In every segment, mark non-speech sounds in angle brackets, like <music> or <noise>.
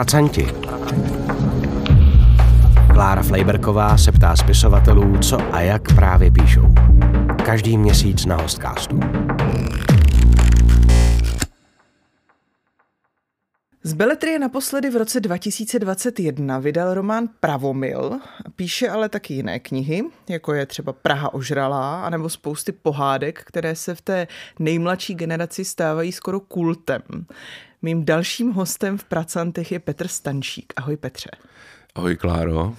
Pracanti. Klára Flejberková se ptá spisovatelů, co a jak právě píšou. Každý měsíc na Hostcastu. Z Beletrie naposledy v roce 2021 vydal román Pravomil, píše ale taky jiné knihy, jako je třeba Praha ožralá, anebo spousty pohádek, které se v té nejmladší generaci stávají skoro kultem. Mým dalším hostem v Pracantech je Petr Stančík. Ahoj Petře. Ahoj Kláro.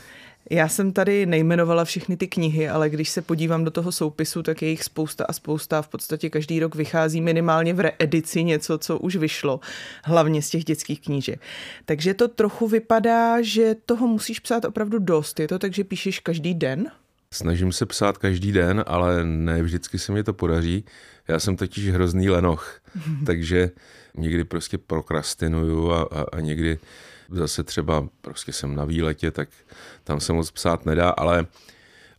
Já jsem tady nejmenovala všechny ty knihy, ale když se podívám do toho soupisu, tak je jich spousta a spousta. V podstatě každý rok vychází minimálně v reedici něco, co už vyšlo, hlavně z těch dětských knížek. Takže to trochu vypadá, že toho musíš psát opravdu dost. Je to tak, že píšeš každý den? Snažím se psát každý den, ale ne vždycky se mi to podaří. Já jsem totiž hrozný lenoch, <laughs> takže někdy prostě prokrastinuju a, a, a někdy zase třeba prostě jsem na výletě, tak tam se moc psát nedá, ale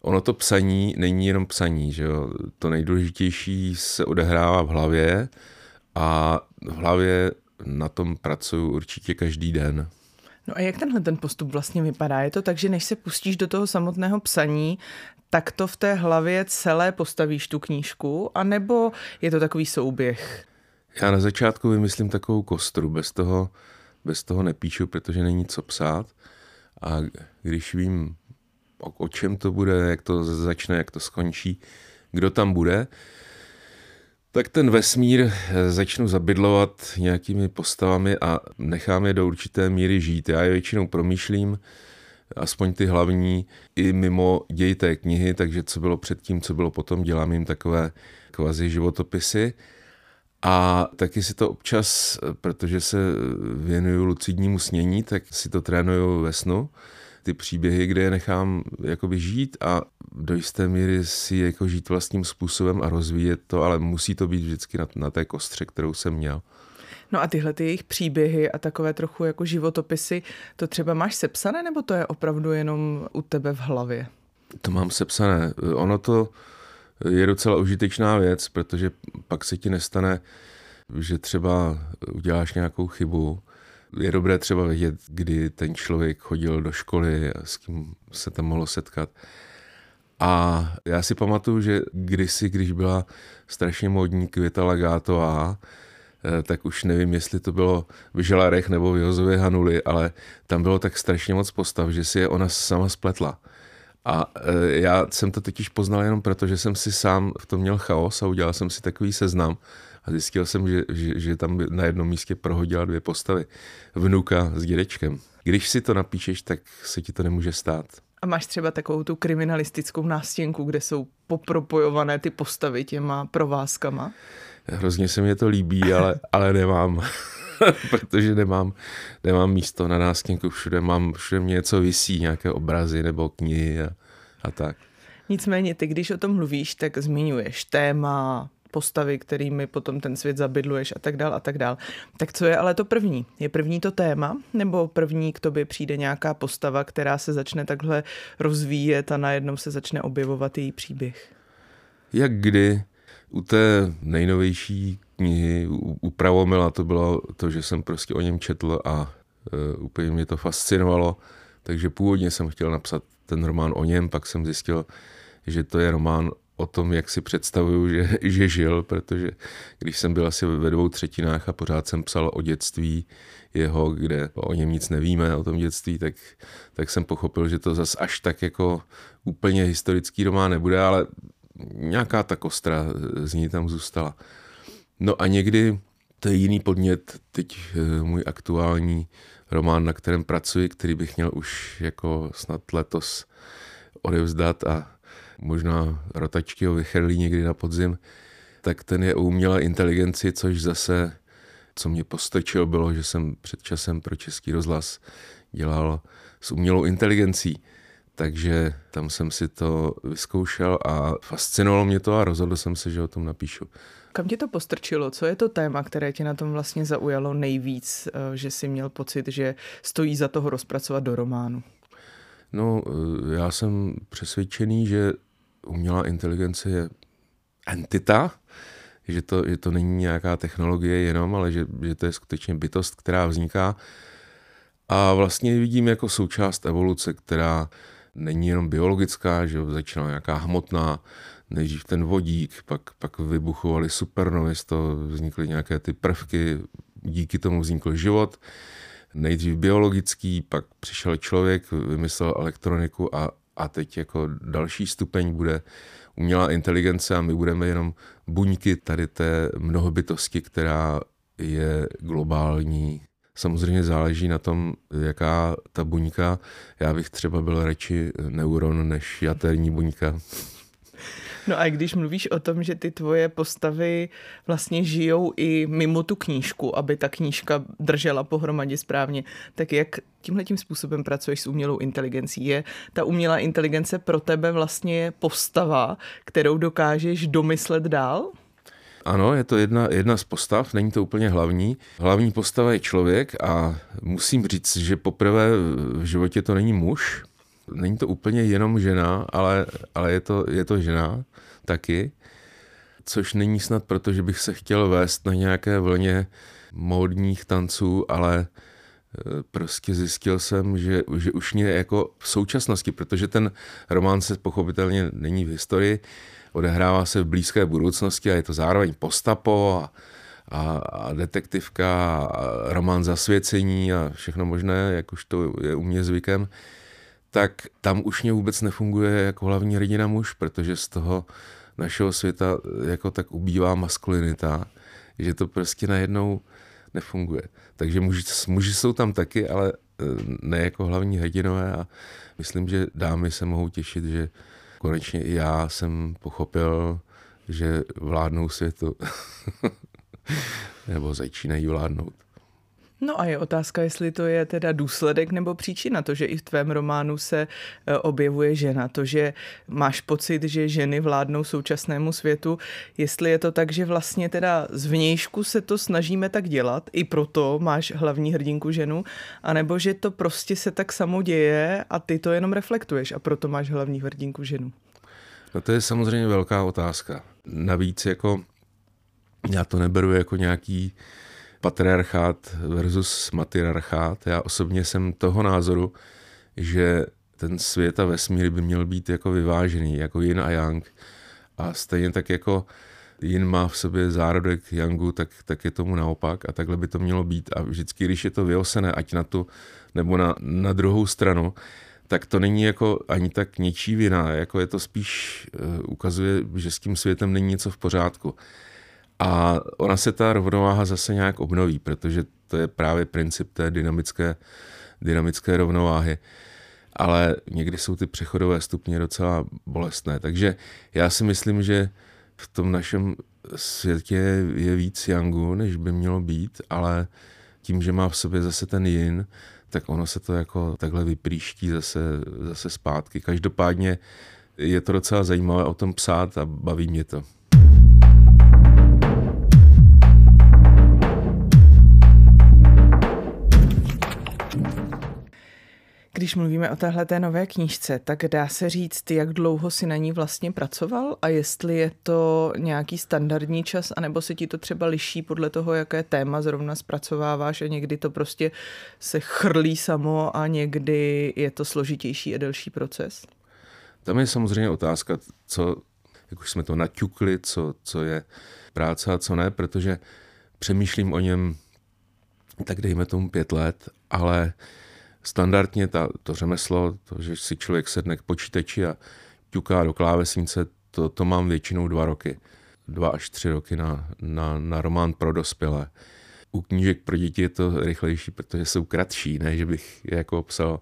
ono to psaní není jenom psaní, že jo? To nejdůležitější se odehrává v hlavě a v hlavě na tom pracuju určitě každý den. No a jak tenhle ten postup vlastně vypadá? Je to tak, že než se pustíš do toho samotného psaní, tak to v té hlavě celé postavíš tu knížku, anebo je to takový souběh? Já na začátku vymyslím takovou kostru, bez toho, bez toho nepíšu, protože není co psát. A když vím, o, čem to bude, jak to začne, jak to skončí, kdo tam bude, tak ten vesmír začnu zabydlovat nějakými postavami a nechám je do určité míry žít. Já je většinou promýšlím, aspoň ty hlavní, i mimo děj té knihy, takže co bylo předtím, co bylo potom, dělám jim takové kvazi životopisy. A taky si to občas, protože se věnuju lucidnímu snění, tak si to trénuju ve snu. Ty příběhy, kde je nechám jakoby žít a do jisté míry si jako žít vlastním způsobem a rozvíjet to, ale musí to být vždycky na, na té kostře, kterou jsem měl. No a tyhle ty jejich příběhy a takové trochu jako životopisy, to třeba máš sepsané, nebo to je opravdu jenom u tebe v hlavě? To mám sepsané. Ono to je docela užitečná věc, protože pak se ti nestane, že třeba uděláš nějakou chybu. Je dobré třeba vědět, kdy ten člověk chodil do školy a s kým se tam mohlo setkat. A já si pamatuju, že kdysi, když byla strašně modní Květa Lagátová, eh, tak už nevím, jestli to bylo v Želarech nebo v Jozově Hanuli, ale tam bylo tak strašně moc postav, že si je ona sama spletla. A e, já jsem to totiž poznal jenom proto, že jsem si sám v tom měl chaos a udělal jsem si takový seznam a zjistil jsem, že, že, že tam na jednom místě prohodila dvě postavy. Vnuka s dědečkem. Když si to napíšeš, tak se ti to nemůže stát. A máš třeba takovou tu kriminalistickou nástěnku, kde jsou popropojované ty postavy těma provázkama? Hrozně se mi to líbí, ale, ale nemám. <laughs> protože nemám, nemám místo na nástěnku všude, mám, všude mě něco visí, nějaké obrazy nebo knihy a, a tak. Nicméně ty, když o tom mluvíš, tak zmiňuješ téma, postavy, kterými potom ten svět zabydluješ a tak dál a tak dál. Tak co je ale to první? Je první to téma, nebo první k tobě přijde nějaká postava, která se začne takhle rozvíjet a najednou se začne objevovat její příběh? Jak kdy? U té nejnovější knihy u, Pravomila to bylo to, že jsem prostě o něm četl a uh, úplně mě to fascinovalo, takže původně jsem chtěl napsat ten román o něm, pak jsem zjistil, že to je román o tom, jak si představuju, že, <laughs> že žil, protože když jsem byl asi ve dvou třetinách a pořád jsem psal o dětství jeho, kde o něm nic nevíme, o tom dětství, tak, tak jsem pochopil, že to zas až tak jako úplně historický román nebude, ale nějaká ta kostra z ní tam zůstala. No a někdy, to je jiný podnět, teď eh, můj aktuální román, na kterém pracuji, který bych měl už jako snad letos odevzdat a možná rotačky ho vychrlí někdy na podzim, tak ten je o umělé inteligenci, což zase, co mě postočilo, bylo, že jsem před časem pro Český rozhlas dělal s umělou inteligencí. Takže tam jsem si to vyzkoušel a fascinovalo mě to a rozhodl jsem se, že o tom napíšu. Kam tě to postrčilo? Co je to téma, které tě na tom vlastně zaujalo nejvíc, eh, že jsi měl pocit, že stojí za toho rozpracovat do románu? No, eh, já jsem přesvědčený, že umělá inteligence je entita, že to, že to není nějaká technologie jenom, ale že, že to je skutečně bytost, která vzniká A vlastně vidím jako součást evoluce, která není jenom biologická, že začínala nějaká hmotná, nejdřív ten vodík, pak, pak vybuchovaly supernovy, z toho vznikly nějaké ty prvky, díky tomu vznikl život. Nejdřív biologický, pak přišel člověk, vymyslel elektroniku a, a teď jako další stupeň bude umělá inteligence a my budeme jenom buňky tady té mnohobytosti, která je globální. Samozřejmě záleží na tom, jaká ta buňka. Já bych třeba byl radši neuron než jaterní buňka. No a když mluvíš o tom, že ty tvoje postavy vlastně žijou i mimo tu knížku, aby ta knížka držela pohromadě správně, tak jak tímhle tím způsobem pracuješ s umělou inteligencí? Je ta umělá inteligence pro tebe vlastně postava, kterou dokážeš domyslet dál? Ano, je to jedna, jedna z postav, není to úplně hlavní. Hlavní postava je člověk a musím říct, že poprvé v životě to není muž, není to úplně jenom žena, ale, ale je, to, je to žena taky, což není snad proto, že bych se chtěl vést na nějaké vlně módních tanců, ale e, prostě zjistil jsem, že, že už mě jako v současnosti, protože ten román se pochopitelně není v historii, odehrává se v blízké budoucnosti a je to zároveň postapo a, a, a detektivka a román zasvěcení a všechno možné, jak už to je u mě zvykem, tak tam už mě vůbec nefunguje jako hlavní hrdina muž, protože z toho našeho světa jako tak ubývá maskulinita, že to prostě najednou nefunguje. Takže muži, muži jsou tam taky, ale e, ne jako hlavní hrdinové a myslím, že dámy se mohou těšit, že konečně i já jsem pochopil, že vládnou světu. <laughs> Nebo začínají vládnout. No a je otázka, jestli to je teda důsledek nebo příčina, to, že i v tvém románu se e, objevuje žena, to, že máš pocit, že ženy vládnou současnému světu, jestli je to tak, že vlastně teda zvnějšku se to snažíme tak dělat, i proto máš hlavní hrdinku ženu, anebo že to prostě se tak samo děje a ty to jenom reflektuješ a proto máš hlavní hrdinku ženu. No to je samozřejmě velká otázka. Navíc jako já to neberu jako nějaký patriarchát versus matriarchát. Já osobně jsem toho názoru, že ten svět a vesmír by měl být jako vyvážený, jako yin a yang. A stejně tak jako yin má v sobě zárodek yangu, tak, tak je tomu naopak a takhle by to mělo být. A vždycky, když je to vyosené, ať na tu nebo na, na druhou stranu, tak to není jako ani tak něčí vina, jako je to spíš uh, ukazuje, že s tím světem není něco v pořádku. A ona se ta rovnováha zase nějak obnoví, protože to je právě princip té dynamické, dynamické rovnováhy. Ale někdy jsou ty přechodové stupně docela bolestné. Takže já si myslím, že v tom našem světě je víc Yangu, než by mělo být, ale tím, že má v sobě zase ten yin, tak ono se to jako takhle vypříští zase, zase zpátky. Každopádně je to docela zajímavé o tom psát a baví mě to. Když mluvíme o téhle té nové knížce, tak dá se říct, jak dlouho si na ní vlastně pracoval a jestli je to nějaký standardní čas, anebo se ti to třeba liší podle toho, jaké téma zrovna zpracováváš a někdy to prostě se chrlí samo a někdy je to složitější a delší proces? Tam je samozřejmě otázka, co, jak už jsme to naťukli, co, co je práce a co ne, protože přemýšlím o něm tak dejme tomu pět let, ale standardně ta, to řemeslo, to, že si člověk sedne k počítači a ťuká do klávesnice, to, to mám většinou dva roky. Dva až tři roky na, na, na román pro dospělé. U knížek pro děti je to rychlejší, protože jsou kratší, ne, že bych je jako psal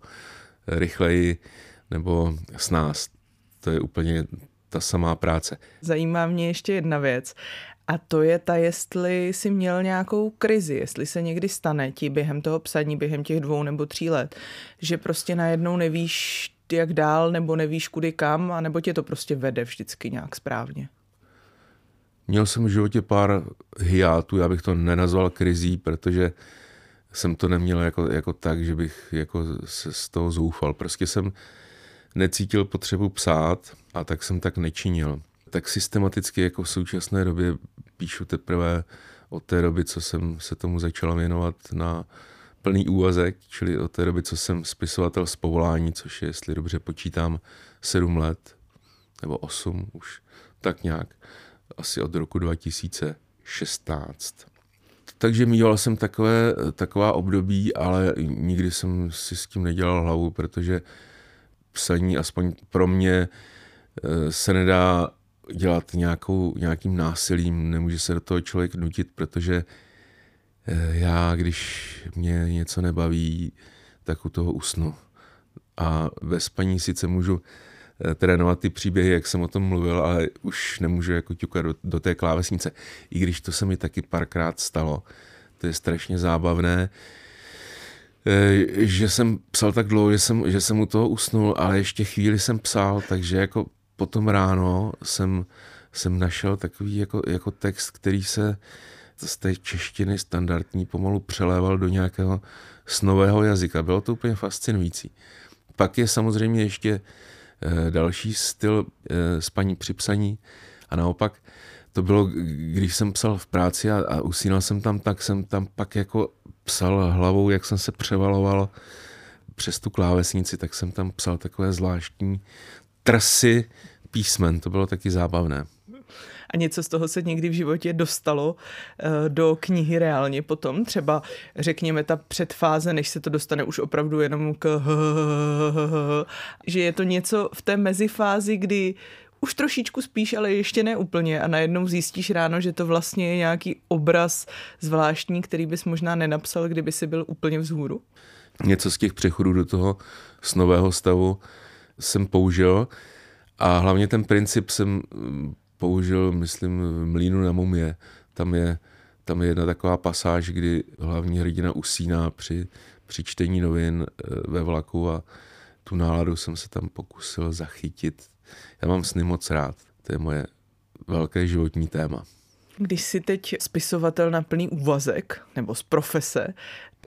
rychleji nebo s nás. To je úplně ta samá práce. Zajímá mě ještě jedna věc. A to je ta, jestli si měl nějakou krizi, jestli se někdy stane ti během toho psaní, během těch dvou nebo tří let, že prostě najednou nevíš, jak dál, nebo nevíš kudy kam, a nebo tě to prostě vede vždycky nějak správně. Měl jsem v životě pár hiátů, já bych to nenazval krizí, protože jsem to neměl jako, jako tak, že bych jako se z toho zoufal. Prostě jsem necítil potřebu psát a tak jsem tak nečinil tak systematicky jako v současné době píšu teprve od té doby, co jsem se tomu začal věnovat na plný úvazek, čili od té doby, co jsem spisovatel z povolání, což je, jestli dobře počítám, sedm let, nebo osm už, tak nějak, asi od roku 2016. Takže mýval jsem takové, taková období, ale nikdy jsem si s tím nedělal hlavu, protože psaní, aspoň pro mě, eh, se nedá dělat nějakou, nějakým násilím, nemůže se do toho člověk nutit, protože eh, já, když mě něco nebaví, tak u toho usnu. A ve spaní sice můžu eh, trénovat ty příběhy, jak jsem o tom mluvil, ale už nemůžu jako ťukat do, do té klávesnice. I když to se mi taky párkrát stalo. To je strašně zábavné eh, že jsem psal tak dlouho, že jsem, že jsem u toho usnul, ale ještě chvíli jsem psal, takže jako potom ráno jsem, jsem našel takový jako, jako text, který se z té češtiny standardní pomalu přeléval do nějakého snového jazyka. Bylo to úplně fascinující. Pak je samozřejmě ještě eh, další styl eh, spaní při psaní a naopak to bylo, když jsem psal v práci a, a usínal jsem tam, tak jsem tam pak jako psal hlavou, jak jsem se převaloval přes tu klávesnici, tak jsem tam psal takové zvláštní trsy písmen, to bylo taky zábavné. A něco z toho se někdy v životě dostalo eh, do knihy reálně potom? Třeba řekněme ta předfáze, než se to dostane už opravdu jenom k že je to něco v té mezifázi, kdy už trošičku spíš, ale ještě ne úplně a najednou zjistíš ráno, že to vlastně je nějaký obraz zvláštní, který bys možná nenapsal, kdyby si byl úplně vzhůru? Něco z těch přechodů do toho snového stavu jsem použil a hlavně ten princip jsem mm, použil, myslím, v Mlínu na Mumie. Tam je, tam je jedna taková pasáž, kdy hlavní hrdina usíná při, při čtení novin eh, ve vlaku a tu náladu jsem se tam pokusil zachytit. Já mám sny moc rád. To je moje velké životní téma. Když jsi teď spisovatel na plný úvazek, nebo z profese,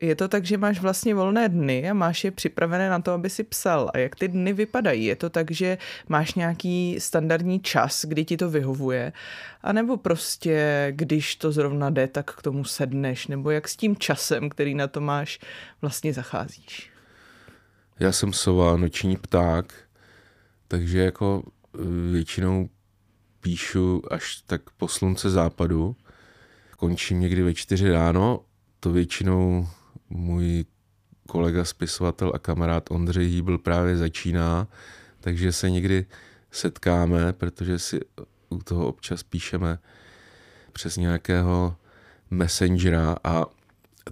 je to tak, že máš vlastně volné dny a máš je připravené na to, aby si psal. A jak ty dny vypadají? Je to tak, že máš nějaký standardní čas, kdy ti to vyhovuje? A nebo prostě, když to zrovna jde, tak k tomu sedneš? Nebo jak s tím časem, který na to máš, vlastně zacházíš? Já jsem sova, noční pták, takže jako e, většinou píšu až tak po slunce západu. Končím někdy ve čtyři ráno, to většinou můj kolega spisovatel a kamarád Ondřej Hýbl právě začíná, takže se někdy setkáme, protože si u toho občas píšeme přes nějakého messengera a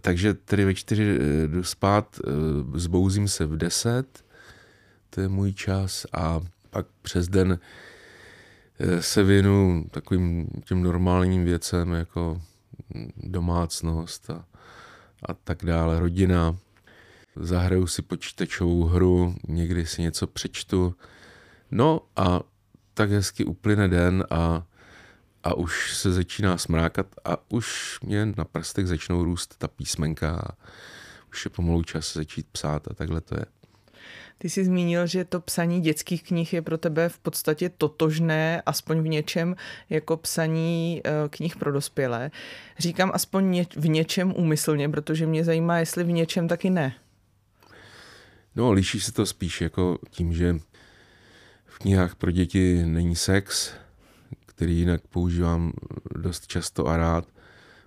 takže tedy ve čtyři eh, jdu spát, eh, zbouzím se v deset, to je můj čas a pak přes den eh, se věnu takovým těm normálním věcem jako domácnost a a tak dále, rodina. Zahraju si počítačovou hru, někdy si něco přečtu. No a tak hezky uplyne den a, a už se začíná smrákat a už mě na prstech začnou růst ta písmenka a už je pomalu čas začít psát a takhle to je. Ty jsi zmínil, že to psaní dětských knih je pro tebe v podstatě totožné, aspoň v něčem, jako psaní eh, knih pro dospělé. Říkám aspoň v něčem úmyslně, protože mě zajímá, jestli v něčem taky ne. No, liší se to spíš jako tím, že v knihách pro děti není sex, který jinak používám dost často a rád.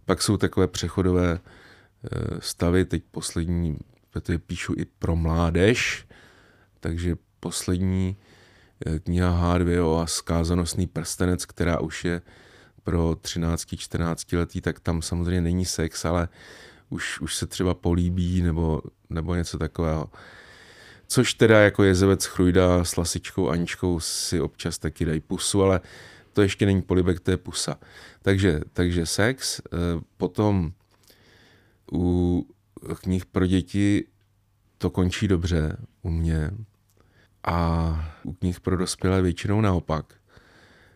Pak jsou takové přechodové eh, stavy, teď poslední, protože píšu i pro mládež, takže poslední eh, kniha H2O a skázanostný prstenec, která už je pro 13-14 letý, tak tam samozřejmě není sex, ale už, už se třeba políbí nebo, nebo něco takového. Což teda jako jezevec Chrujda s lasičkou Aničkou si občas taky dají pusu, ale to ještě není polibek, to je pusa. Takže, takže sex, eh, potom u knih pro děti to končí dobře u mě, a u knih pro dospělé většinou naopak.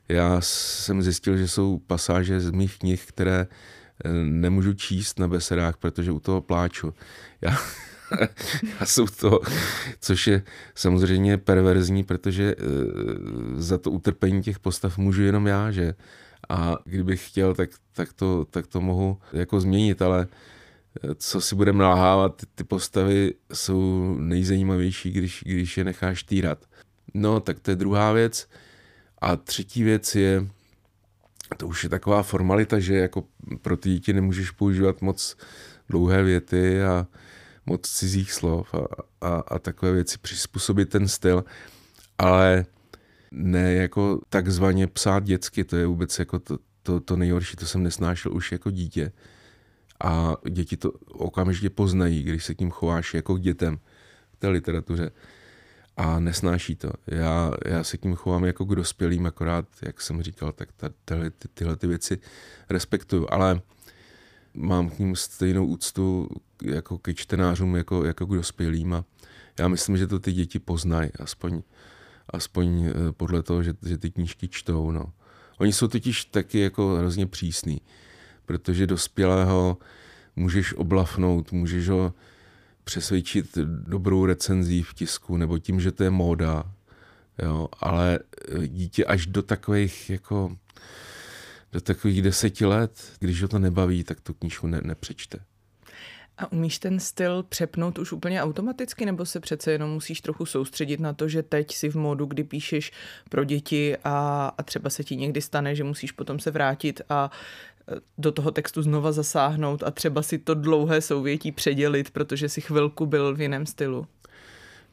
Já jsem zjistil, že jsou pasáže z mých knih, které eh, nemůžu číst na besedách, protože u toho pláču. Já, <laughs> já jsou to, což je samozřejmě perverzní, protože eh, za to utrpení těch postav můžu jenom já, že? A kdybych chtěl, tak, tak, to, tak to mohu jako změnit, ale co si budeme nalhávat, ty postavy jsou nejzajímavější, když, když je necháš týrat. No, tak to je druhá věc. A třetí věc je, to už je taková formalita, že jako pro ty děti nemůžeš používat moc dlouhé věty a moc cizích slov a, a, a takové věci, přizpůsobit ten styl, ale ne jako takzvaně psát dětsky, to je vůbec jako to, to, to nejhorší, to jsem nesnášel už jako dítě. A děti to okamžitě poznají, když se k ním chováš jako k dětem v té literatuře a nesnáší to. Já, já se k ním chovám jako k dospělým, akorát, jak jsem říkal, tak ta, tyhle, ty, tyhle ty věci respektuju, ale mám k ním stejnou úctu jako ke čtenářům, jako, jako k dospělým a já myslím, že to ty děti poznají, aspoň, aspoň eh, podle toho, že, že ty knížky čtou. No. Oni jsou totiž taky jako hrozně přísný, protože dospělého můžeš oblafnout, můžeš ho přesvědčit dobrou recenzí v tisku nebo tím, že to je móda, jo, ale eh, dítě až do takových jako do takových deseti let, když ho to nebaví, tak tu knížku ne, nepřečte. A umíš ten styl přepnout už úplně automaticky, nebo se přece jenom musíš trochu soustředit na to, že teď si v módu, kdy píšeš pro děti a, a třeba se ti někdy stane, že musíš potom se vrátit a e, do toho textu znova zasáhnout a třeba si to dlouhé souvětí předělit, protože si chvilku byl v jiném stylu?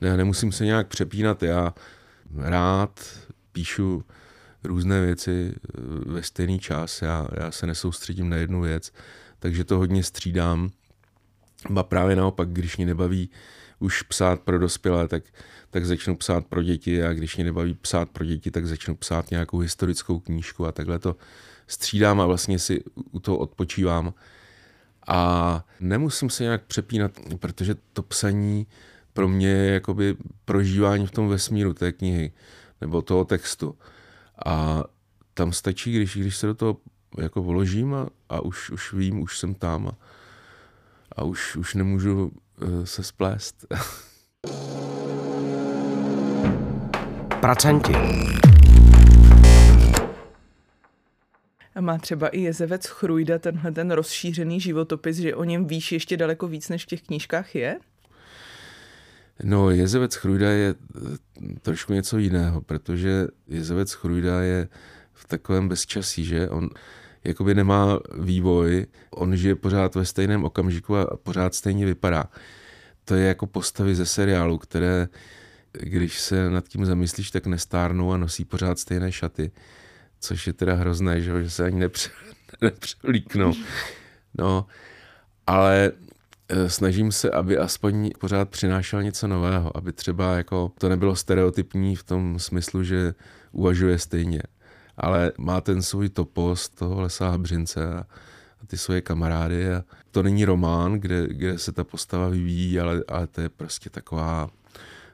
Ne, nemusím se nějak přepínat. Já rád píšu různé věci e, ve stejný čas. Já, já se nesoustředím na jednu věc, takže to hodně střídám. A právě naopak, když mě nebaví už psát pro dospělé, tak, tak začnu psát pro děti a když mě nebaví psát pro děti, tak začnu psát nějakou historickou knížku a takhle to střídám a vlastně si u toho odpočívám. A nemusím se nějak přepínat, protože to psaní pro mě je jakoby prožívání v tom vesmíru té knihy nebo toho textu. A tam stačí, když, když se do toho jako vložím a, a už, už vím, už jsem tam a, a už, už nemůžu se splést. <laughs> Pracanti. A má třeba i jezevec Chrujda tenhle ten rozšířený životopis, že o něm víš ještě daleko víc, než v těch knížkách je? No, jezevec Chrujda je eh, trošku něco jiného, protože jezevec Chrujda je v takovém bezčasí, že on jakoby nemá vývoj, on žije pořád ve stejném okamžiku a pořád stejně vypadá. To je jako postavy ze seriálu, které, když se nad tím zamyslíš, tak nestárnou a nosí pořád stejné šaty, což je teda hrozné, že, se ani nepře, <laughs> nepřelíknou. No, ale e, snažím se, aby aspoň pořád přinášel něco nového, aby třeba jako to nebylo stereotypní v tom smyslu, že uvažuje stejně ale má ten svůj topos toho lesa Habřince a, ty svoje kamarády. A to není román, kde, kde se ta postava vyvíjí, ale, ale to je prostě taková,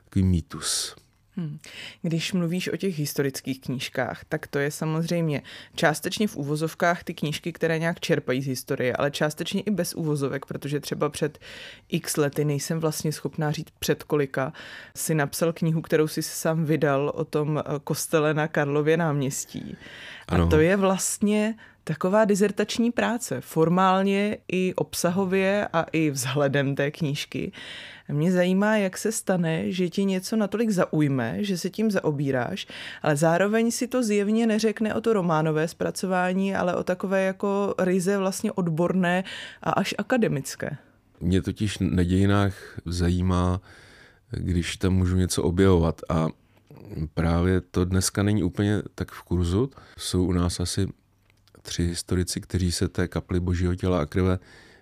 takový mýtus. Hmm. Když mluvíš o těch historických knížkách, tak to je samozřejmě částečně v úvozovkách ty knížky, které nějak čerpají z historie, ale částečně i bez úvozovek, protože třeba před x lety nejsem vlastně schopná říct před kolika si napsal knihu, kterou si sám vydal o tom eh, kostele na Karlově náměstí. A ano. to je vlastně taková dizertační práce, formálně i obsahově a i vzhledem té knížky. Mě zajímá, jak se stane, že ti něco natolik zaujme, že se tím zaobíráš, ale zároveň si to zjevně neřekne o to románové zpracování, ale o takové jako ryze vlastně odborné a až akademické. Mě totiž na dějinách zajímá, když tam můžu něco objevovat a právě to dneska není úplně tak v kurzu. Jsou u nás asi tři historici, kteří se té kapli božího těla a krve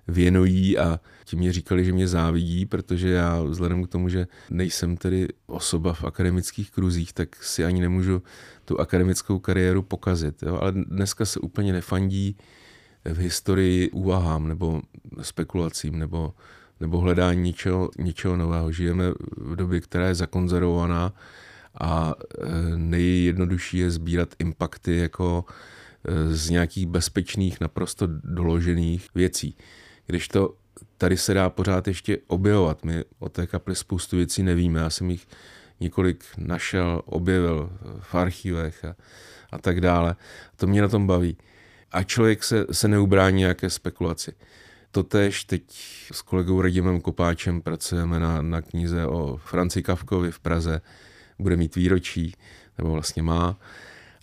věnují a ti mě říkali, že mě závidí, protože já vzhledem k tomu, že nejsem tedy osoba v akademických kruzích, tak si ani nemůžu tu akademickou kariéru pokazit. Jo? Ale dneska se úplně nefandí v historii úvahám nebo spekulacím nebo, nebo hledání něčeho, něčeho nového. Žijeme v době, která je zakonzervovaná a e, nejjednodušší je sbírat impakty jako z nějakých bezpečných, naprosto doložených věcí. Když to tady se dá pořád ještě objevovat. My o té kapli spoustu věcí nevíme. Já jsem jich několik našel, objevil v archivech a, a tak dále. To mě na tom baví. A člověk se, se neubrání nějaké spekulaci. Totež teď s kolegou Radimem Kopáčem pracujeme na, na knize o Franci Kavkovi v Praze. Bude mít výročí, nebo vlastně má.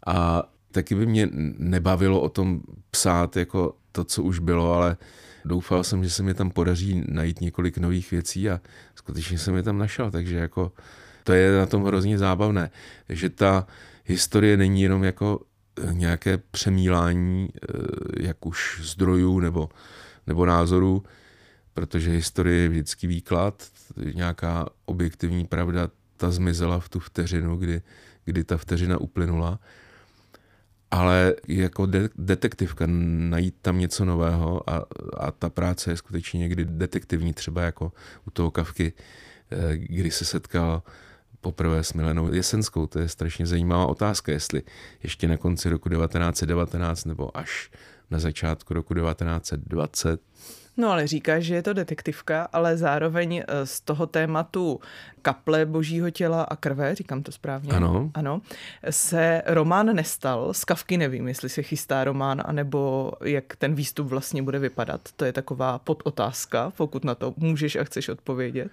A taky by mě nebavilo o tom psát jako to, co už bylo, ale doufal jsem, že se mi tam podaří najít několik nových věcí a skutečně jsem je tam našel, takže jako to je na tom hrozně zábavné, že ta historie není jenom jako eh, nějaké přemílání eh, jak už zdrojů nebo, nebo názorů, protože historie je vždycky výklad, nějaká objektivní pravda, ta zmizela v tu vteřinu, kdy, kdy ta vteřina uplynula ale jako de- detektivka najít tam něco nového a, a ta práce je skutečně někdy detektivní, třeba jako u toho Kavky, eh, kdy se setkal poprvé s Milenou Jesenskou. To je strašně zajímavá otázka, jestli ještě na konci roku 1919 nebo až na začátku roku 1920 No ale říkáš, že je to detektivka, ale zároveň eh, z toho tématu kaple božího těla a krve, říkám to správně? Ano. Ano. Se román nestal, z Kavky nevím, jestli se chystá román, anebo jak ten výstup vlastně bude vypadat. To je taková podotázka, pokud na to můžeš a chceš odpovědět.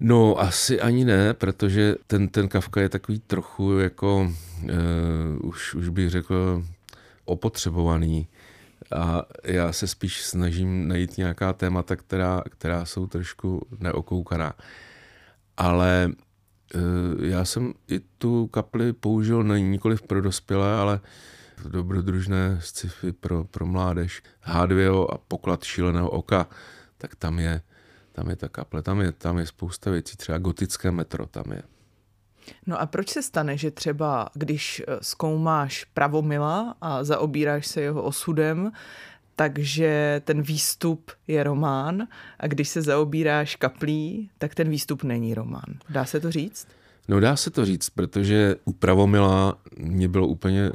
No, asi ani ne, protože ten, ten Kafka je takový trochu jako, uh, už, už bych řekl, opotřebovaný. A já se spíš snažím najít nějaká témata, která, která jsou trošku neokoukaná. Ale uh, já jsem i tu kapli použil na nikoliv pro dospělé, ale dobrodružné sci-fi pro, pro mládež. H2O a poklad šíleného oka, tak tam je tam je ta kaple, tam je, tam je spousta věcí, třeba gotické metro tam je. No a proč se stane, že třeba když eh, zkoumáš pravomila a zaobíráš se jeho osudem, takže ten výstup je román a když se zaobíráš kaplí, tak ten výstup není román. Dá se to říct? No dá se to říct, protože u Pravomila mě bylo úplně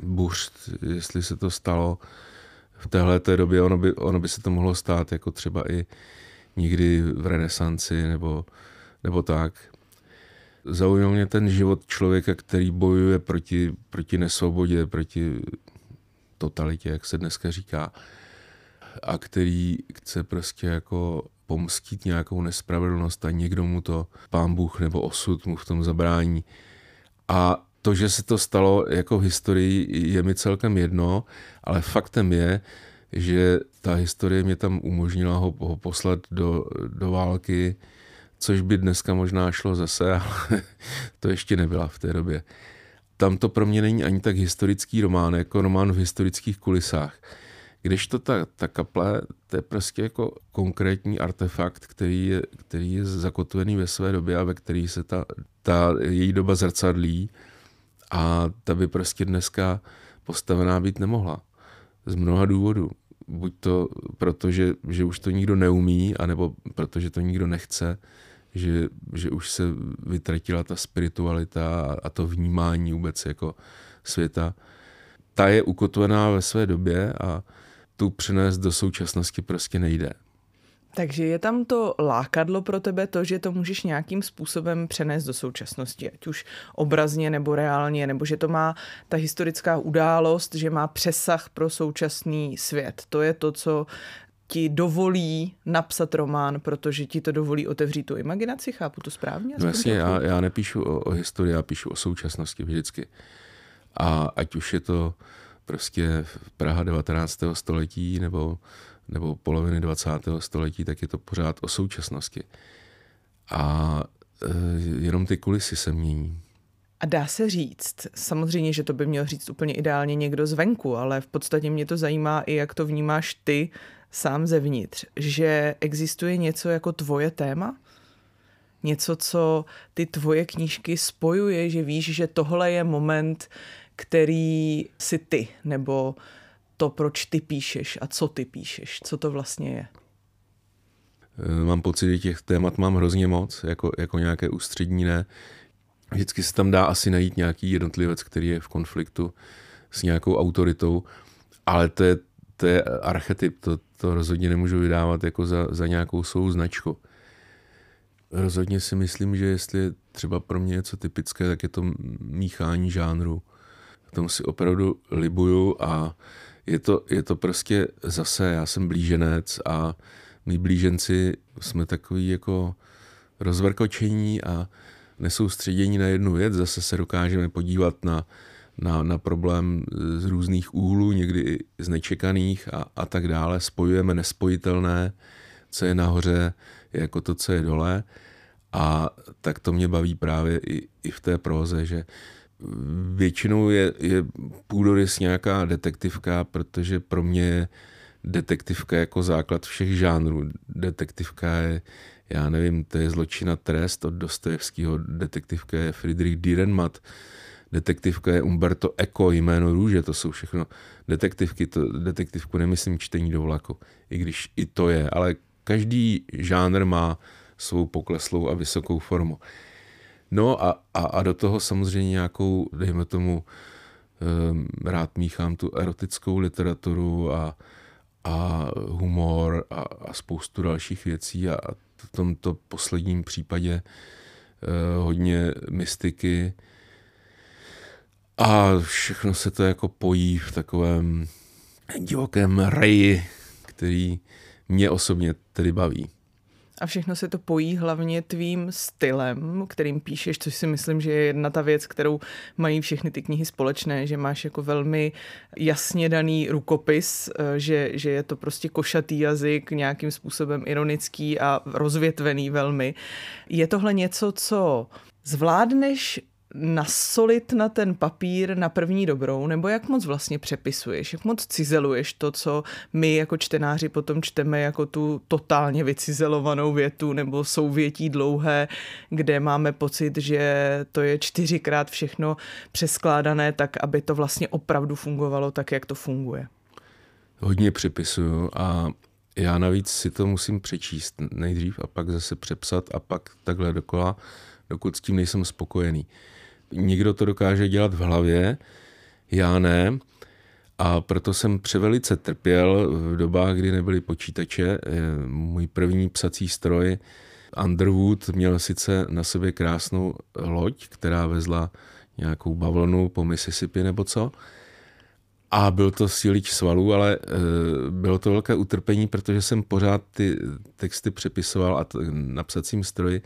buřt, jestli se to stalo v téhle té době, ono by, ono by se to mohlo stát jako třeba i někdy v renesanci nebo, nebo tak. Zaujal mě ten život člověka, který bojuje proti, proti nesvobodě, proti totalitě, jak se dneska říká, a který chce prostě jako pomstit nějakou nespravedlnost a někdo mu to, pán Bůh nebo osud mu v tom zabrání. A to, že se to stalo jako v historii, je mi celkem jedno, ale faktem je, že ta historie mě tam umožnila ho, ho poslat do, do války, což by dneska možná šlo zase, <laughs> ale to ještě nebyla v té době. Tam to pro mě není ani tak historický román, jako román v historických kulisách. Když to ta, ta kaple, to je prostě jako konkrétní artefakt, který je, který je zakotvený ve své době a ve který se ta, ta její doba zrcadlí a ta by prostě dneska postavená být nemohla. Z mnoha důvodů buď to proto, že, že už to nikdo neumí, anebo protože to nikdo nechce, že, že už se vytratila ta spiritualita a, a to vnímání vůbec jako světa. Ta je ukotvená ve své době a tu přinést do současnosti prostě nejde. Takže je tam to lákadlo pro tebe to, že to můžeš nějakým způsobem přenést do současnosti, ať už obrazně nebo reálně, nebo že to má ta historická událost, že má přesah pro současný svět. To je to, co ti dovolí napsat román, protože ti to dovolí otevřít tu imaginaci, chápu to správně? No jasně, já, já nepíšu o, o historii, já píšu o současnosti vždycky. A ať už je to prostě Praha 19. století nebo nebo poloviny 20. století, tak je to pořád o současnosti. A e, jenom ty kulisy se mění. A dá se říct, samozřejmě, že to by měl říct úplně ideálně někdo zvenku, ale v podstatě mě to zajímá i, jak to vnímáš ty sám zevnitř, že existuje něco jako tvoje téma? Něco, co ty tvoje knížky spojuje, že víš, že tohle je moment, který si ty, nebo to, proč ty píšeš a co ty píšeš, co to vlastně je? Eh, mám pocit, že těch témat mám hrozně moc, jako, jako nějaké ústřední ne. Vždycky se tam dá asi najít nějaký jednotlivec, který je v konfliktu s nějakou autoritou, ale to je, to je archetyp, to, to rozhodně nemůžu vydávat jako za, za nějakou svou značku. Rozhodně si myslím, že jestli je třeba pro mě něco typické, tak je to míchání žánru. V tom si opravdu libuju a je to, je to prostě zase, já jsem blíženec a my blíženci jsme takový jako rozvrkočení a nesoustředění na jednu věc. Zase se dokážeme podívat na, na, na problém z různých úhlů, někdy i z nečekaných a, a tak dále. Spojujeme nespojitelné, co je nahoře, je jako to, co je dole. A tak to mě baví právě i, i v té proze, že většinou je, je půdorys nějaká detektivka, protože pro mě je detektivka jako základ všech žánrů. Detektivka je, já nevím, to je zločina trest od Dostojevského, detektivka je Friedrich Dierenmatt, detektivka je Umberto Eco, jméno růže, to jsou všechno detektivky, to detektivku nemyslím čtení do vlaku, i když i to je, ale každý žánr má svou pokleslou a vysokou formu. No a, a, a do toho samozřejmě nějakou, dejme tomu, um, rád míchám tu erotickou literaturu a, a humor a, a spoustu dalších věcí a v tomto posledním případě uh, hodně mystiky a všechno se to jako pojí v takovém divokém reji, který mě osobně tedy baví. A všechno se to pojí hlavně tvým stylem, kterým píšeš, což si myslím, že je jedna ta věc, kterou mají všechny ty knihy společné, že máš jako velmi jasně daný rukopis, eh, že, že je to prostě košatý jazyk, nějakým způsobem ironický a rozvětvený velmi. Je tohle něco, co zvládneš nasolit na ten papír na první dobrou, nebo jak moc vlastně přepisuješ, jak moc cizeluješ to, co my jako čtenáři potom čteme jako tu totálně vycizelovanou větu nebo souvětí dlouhé, kde máme pocit, že to je čtyřikrát všechno přeskládané tak, aby to vlastně opravdu fungovalo tak, jak to funguje. Hodně přepisuju a já navíc si to musím přečíst nejdřív a pak zase přepsat a pak takhle dokola, dokud s tím nejsem spokojený. Někdo to dokáže dělat v hlavě, já ne. A proto jsem převelice trpěl v dobách, kdy nebyly počítače. Můj první psací stroj Underwood měl sice na sobě krásnou loď, která vezla nějakou bavlnu po Mississippi nebo co. A byl to sílič svalů, ale e, bylo to velké utrpení, protože jsem pořád ty texty přepisoval a t- na psacím stroji.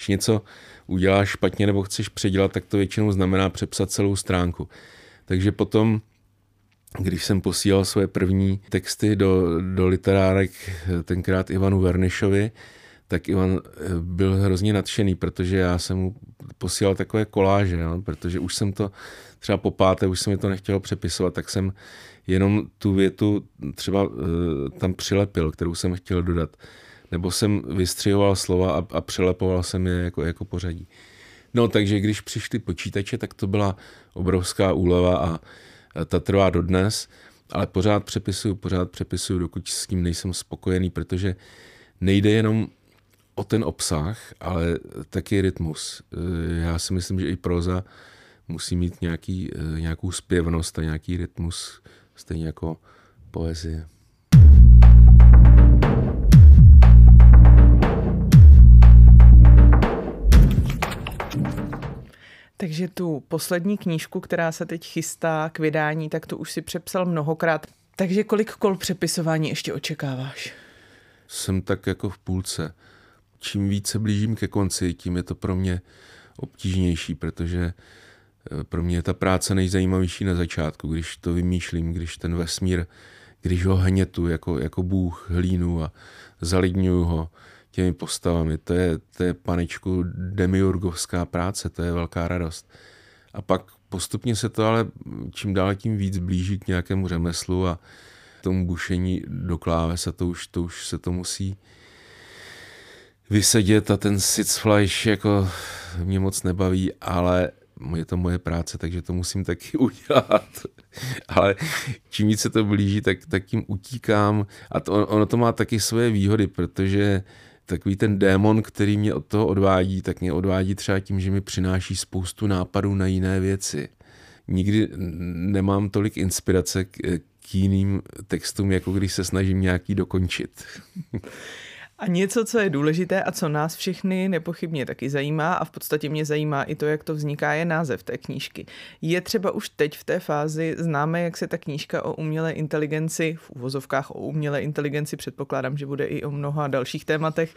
Když něco uděláš špatně nebo chceš předělat, tak to většinou znamená přepsat celou stránku. Takže potom, když jsem posílal své první texty do, do literárek, tenkrát Ivanu Vernišovi, tak Ivan eh, byl hrozně nadšený, protože já jsem mu posílal takové koláže, no, protože už jsem to třeba po páté, už jsem mi to nechtěl přepisovat, tak jsem jenom tu větu třeba uh, tam přilepil, kterou jsem chtěl dodat nebo jsem vystřihoval slova a, a přelepoval jsem je jako, jako pořadí. No takže když přišly počítače, tak to byla obrovská úleva a ta trvá dodnes, ale pořád přepisuju, pořád přepisuju, dokud s tím nejsem spokojený, protože nejde jenom o ten obsah, ale taky rytmus. Já si myslím, že i proza musí mít nějaký, nějakou zpěvnost a nějaký rytmus, stejně jako poezie. Takže tu poslední knížku, která se teď chystá k vydání, tak to už si přepsal mnohokrát. Takže kolik kol přepisování ještě očekáváš? Jsem tak jako v půlce. Čím více blížím ke konci, tím je to pro mě obtížnější, protože eh, pro mě je ta práce nejzajímavější na začátku, když to vymýšlím, když ten vesmír, když ho hnětu jako, jako bůh hlínu a zalidňuju ho, těmi postavami. To je, to je panečku demiurgovská práce, to je velká radost. A pak postupně se to ale čím dál tím víc blíží k nějakému řemeslu a tomu bušení do kláves to už, to už se to musí vysedět a ten sitzfleisch jako mě moc nebaví, ale je to moje práce, takže to musím taky <laughs> udělat. Ale čím víc se to blíží, tak, tak tím utíkám. A to, ono to má taky svoje výhody, protože takový ten démon, který mě od toho odvádí, tak mě odvádí třeba tím, že mi přináší spoustu nápadů na jiné věci. Nikdy nemám tolik inspirace k, k jiným textům, jako když se snažím nějaký dokončit. <laughs> A něco, co je důležité a co nás všechny nepochybně taky zajímá a v podstatě mě zajímá i to, jak to vzniká, je název té knížky. Je třeba už teď v té fázi známe, jak se ta knížka o umělé inteligenci, v úvozovkách o umělé inteligenci, předpokládám, že bude i o mnoha dalších tématech,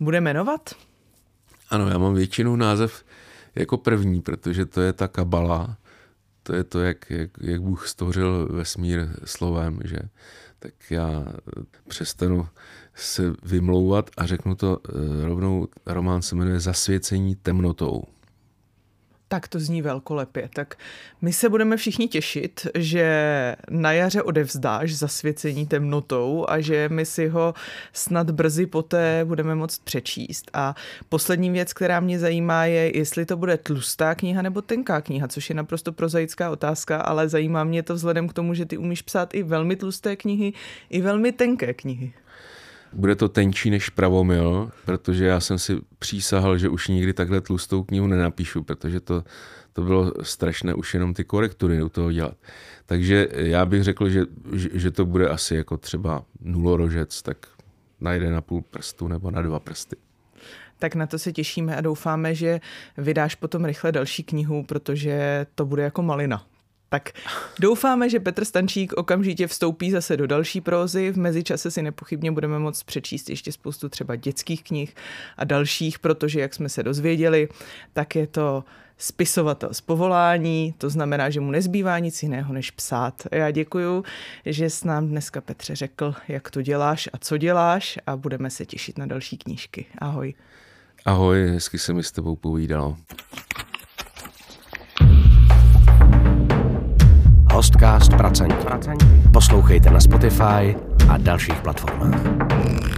bude jmenovat? Ano, já mám většinou název jako první, protože to je ta kabala, to je to, jak, jak, jak Bůh stvořil vesmír slovem, že tak já přestanu se vymlouvat a řeknu to eh, rovnou, román se jmenuje Zasvěcení temnotou. Tak to zní velkolepě. Tak my se budeme všichni těšit, že na jaře odevzdáš zasvěcení temnotou a že my si ho snad brzy poté budeme moct přečíst. A poslední věc, která mě zajímá, je, jestli to bude tlustá kniha nebo tenká kniha, což je naprosto prozaická otázka, ale zajímá mě to vzhledem k tomu, že ty umíš psát i velmi tlusté knihy, i velmi tenké knihy. Bude to tenčí než pravomil, protože já jsem si přísahal, že už nikdy takhle tlustou knihu nenapíšu, protože to, to bylo strašné už jenom ty korektury u toho dělat. Takže já bych řekl, že, že to bude asi jako třeba nulorožec, tak na jeden a půl prstu nebo na dva prsty. Tak na to se těšíme a doufáme, že vydáš potom rychle další knihu, protože to bude jako malina. Tak doufáme, že Petr Stančík okamžitě vstoupí zase do další prózy. V mezičase si nepochybně budeme moct přečíst ještě spoustu třeba dětských knih a dalších, protože jak jsme se dozvěděli, tak je to spisovatel z povolání, to znamená, že mu nezbývá nic jiného, než psát. Já děkuju, že s nám dneska Petře řekl, jak to děláš a co děláš a budeme se těšit na další knížky. Ahoj. Ahoj, hezky se mi s tebou povídalo. Hostcast Pracanti. Poslouchejte na Spotify a dalších platformách.